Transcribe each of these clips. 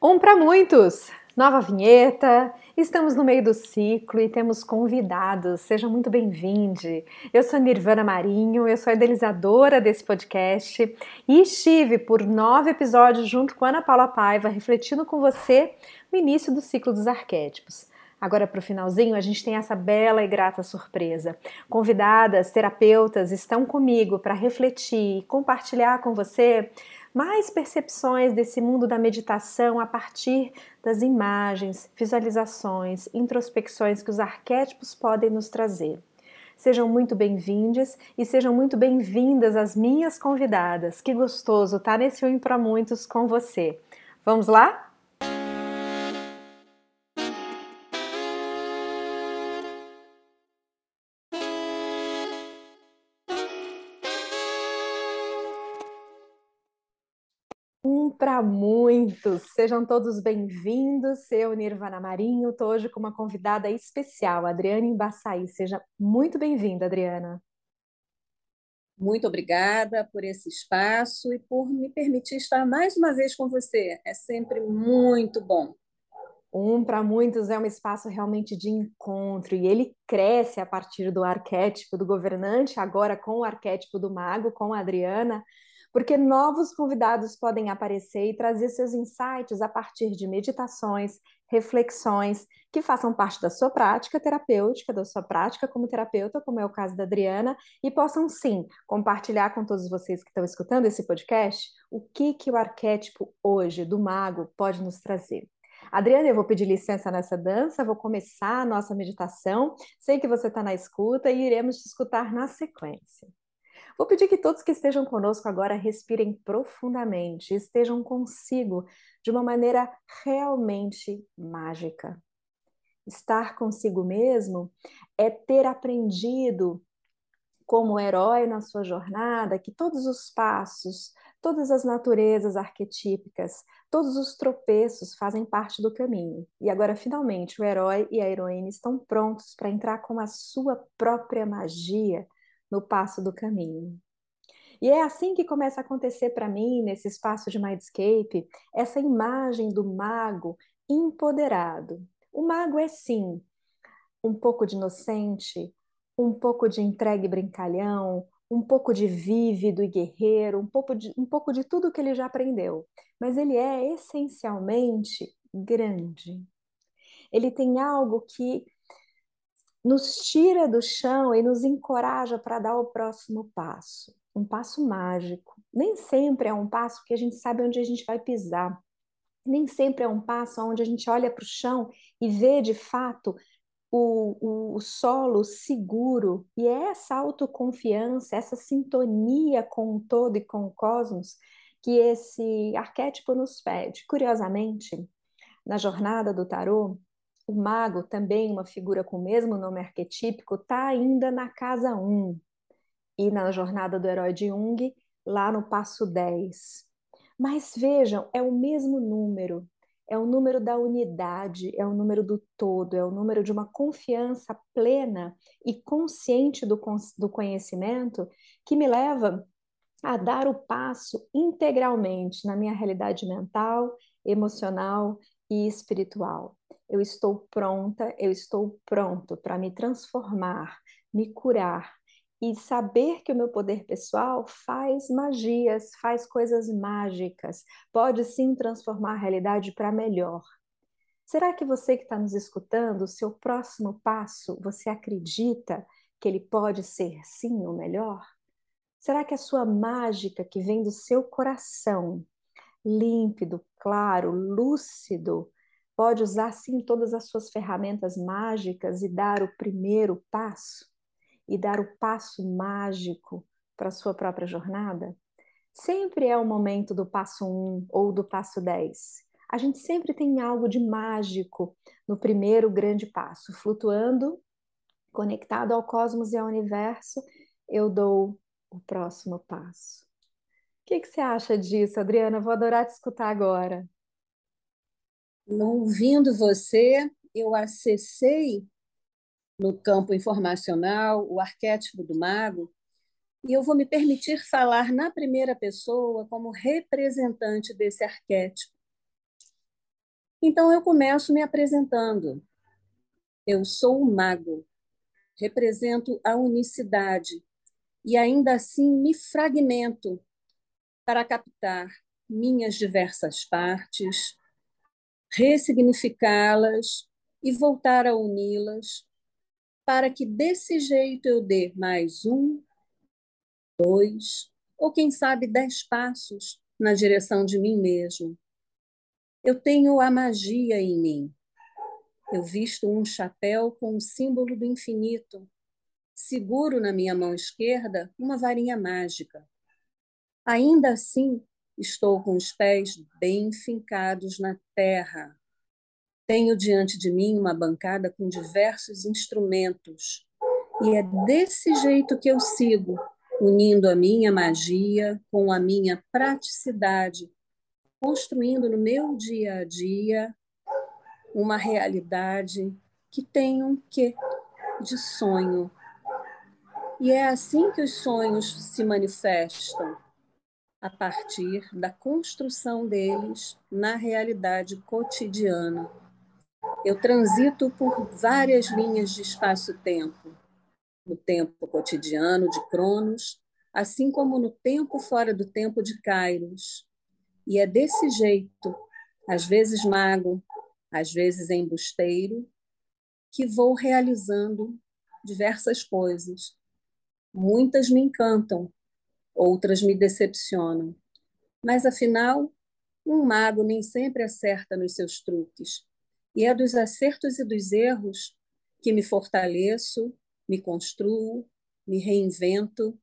Um para muitos! Nova vinheta, estamos no meio do ciclo e temos convidados. Seja muito bem-vindo. Eu sou Nirvana Marinho, eu sou a idealizadora desse podcast e estive por nove episódios junto com Ana Paula Paiva, refletindo com você no início do ciclo dos arquétipos. Agora, para o finalzinho, a gente tem essa bela e grata surpresa. Convidadas, terapeutas estão comigo para refletir e compartilhar com você mais percepções desse mundo da meditação a partir das imagens, visualizações, introspecções que os arquétipos podem nos trazer. Sejam muito bem-vindas e sejam muito bem-vindas as minhas convidadas. Que gostoso estar nesse Um para Muitos com você. Vamos lá? Para muitos. Sejam todos bem-vindos. Eu, Nirvana Marinho, estou hoje com uma convidada especial, Adriana Embaçaí. Seja muito bem-vinda, Adriana. Muito obrigada por esse espaço e por me permitir estar mais uma vez com você. É sempre muito bom. Um para muitos é um espaço realmente de encontro e ele cresce a partir do arquétipo do governante, agora com o arquétipo do mago, com a Adriana porque novos convidados podem aparecer e trazer seus insights a partir de meditações, reflexões que façam parte da sua prática terapêutica, da sua prática como terapeuta, como é o caso da Adriana, e possam sim compartilhar com todos vocês que estão escutando esse podcast o que que o arquétipo hoje do mago pode nos trazer. Adriana, eu vou pedir licença nessa dança, vou começar a nossa meditação. Sei que você está na escuta e iremos te escutar na sequência. Vou pedir que todos que estejam conosco agora respirem profundamente, estejam consigo de uma maneira realmente mágica. Estar consigo mesmo é ter aprendido como herói na sua jornada que todos os passos, todas as naturezas arquetípicas, todos os tropeços fazem parte do caminho. E agora, finalmente, o herói e a heroína estão prontos para entrar com a sua própria magia no passo do caminho. E é assim que começa a acontecer para mim, nesse espaço de Mindscape, essa imagem do mago empoderado. O mago é sim um pouco de inocente, um pouco de entregue brincalhão, um pouco de vívido e guerreiro, um pouco de, um pouco de tudo que ele já aprendeu. Mas ele é essencialmente grande. Ele tem algo que nos tira do chão e nos encoraja para dar o próximo passo. Um passo mágico. Nem sempre é um passo que a gente sabe onde a gente vai pisar. Nem sempre é um passo onde a gente olha para o chão e vê de fato o, o, o, solo seguro. E é essa autoconfiança, essa sintonia com o todo e com o cosmos que esse arquétipo nos pede. Curiosamente, na jornada do tarô, o mago, também uma figura com o mesmo nome arquetípico, está ainda na casa 1 e na jornada do herói de Jung, lá no passo 10. Mas vejam, é o mesmo número, é o número da unidade, é o número do todo, é o número de uma confiança plena e consciente do, do conhecimento que me leva a dar o passo integralmente na minha realidade mental, emocional e espiritual eu estou pronta, eu estou pronto para me transformar, me curar e saber que o meu poder pessoal faz magias, faz coisas mágicas, pode sim transformar a realidade para melhor. Será que você que está nos escutando, o seu próximo passo, você acredita que ele pode ser sim o melhor? Será que a sua mágica que vem do seu coração, límpido, claro, lúcido, pode usar sim todas as suas ferramentas mágicas e dar o primeiro passo e dar o passo mágico para a sua própria jornada? Sempre é o momento do passo 1 um ou do passo 10. A gente sempre tem algo de mágico no primeiro grande passo, flutuando, conectado ao cosmos e ao universo, eu dou o próximo passo. O que, que você acha disso, Adriana? Vou adorar te escutar agora. Ouvindo você, eu acessei no campo informacional o arquétipo do mago e eu vou me permitir falar na primeira pessoa como representante desse arquétipo. Então eu começo me apresentando. Eu sou o mago, represento a unicidade e ainda assim me fragmento para captar minhas diversas partes, ressignificá-las e voltar a uni-las, para que desse jeito eu dê mais um, dois, ou quem sabe dez passos na direção de mim mesmo. Eu tenho a magia em mim. Eu visto um chapéu com o símbolo do infinito. Seguro na minha mão esquerda uma varinha mágica. Ainda assim, estou com os pés bem fincados na terra. Tenho diante de mim uma bancada com diversos instrumentos. E é desse jeito que eu sigo, unindo a minha magia com a minha praticidade, construindo no meu dia a dia uma realidade que tem um quê de sonho. E é assim que os sonhos se manifestam a partir da construção deles na realidade cotidiana. Eu transito por várias linhas de espaço-tempo, no tempo cotidiano de Cronos, assim como no tempo fora do tempo de Kairos. E é desse jeito, às vezes mago, às vezes embusteiro, que vou realizando diversas coisas. Muitas me encantam, outras me decepcionam. Mas, afinal, um mago nem sempre acerta nos seus truques. E é dos acertos e dos erros que me fortaleço, me construo, me reinvento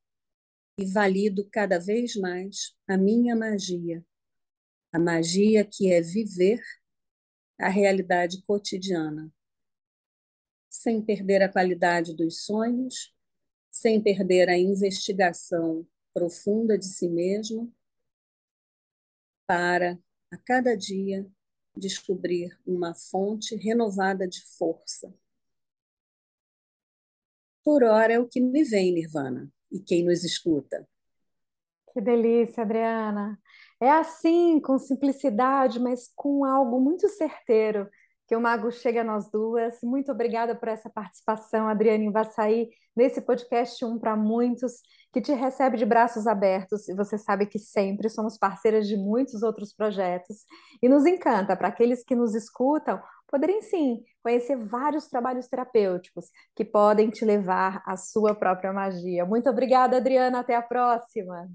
e valido cada vez mais a minha magia. A magia que é viver a realidade cotidiana, sem perder a qualidade dos sonhos, sem perder a investigação profunda de si mesmo, para, a cada dia, descobrir uma fonte renovada de força. Por hora é o que me vem, Nirvana, e quem nos escuta. Que delícia, Adriana. É assim, com simplicidade, mas com algo muito certeiro, que o Mago chega a nós duas. Muito obrigada por essa participação, Adriana Invassaí, nesse podcast Um para Muitos, que te recebe de braços abertos. E você sabe que sempre somos parceiras de muitos outros projetos. E nos encanta, para aqueles que nos escutam, poderem sim conhecer vários trabalhos terapêuticos que podem te levar à sua própria magia. Muito obrigada, Adriana. Até a próxima.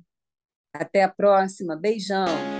Até a próxima. Beijão.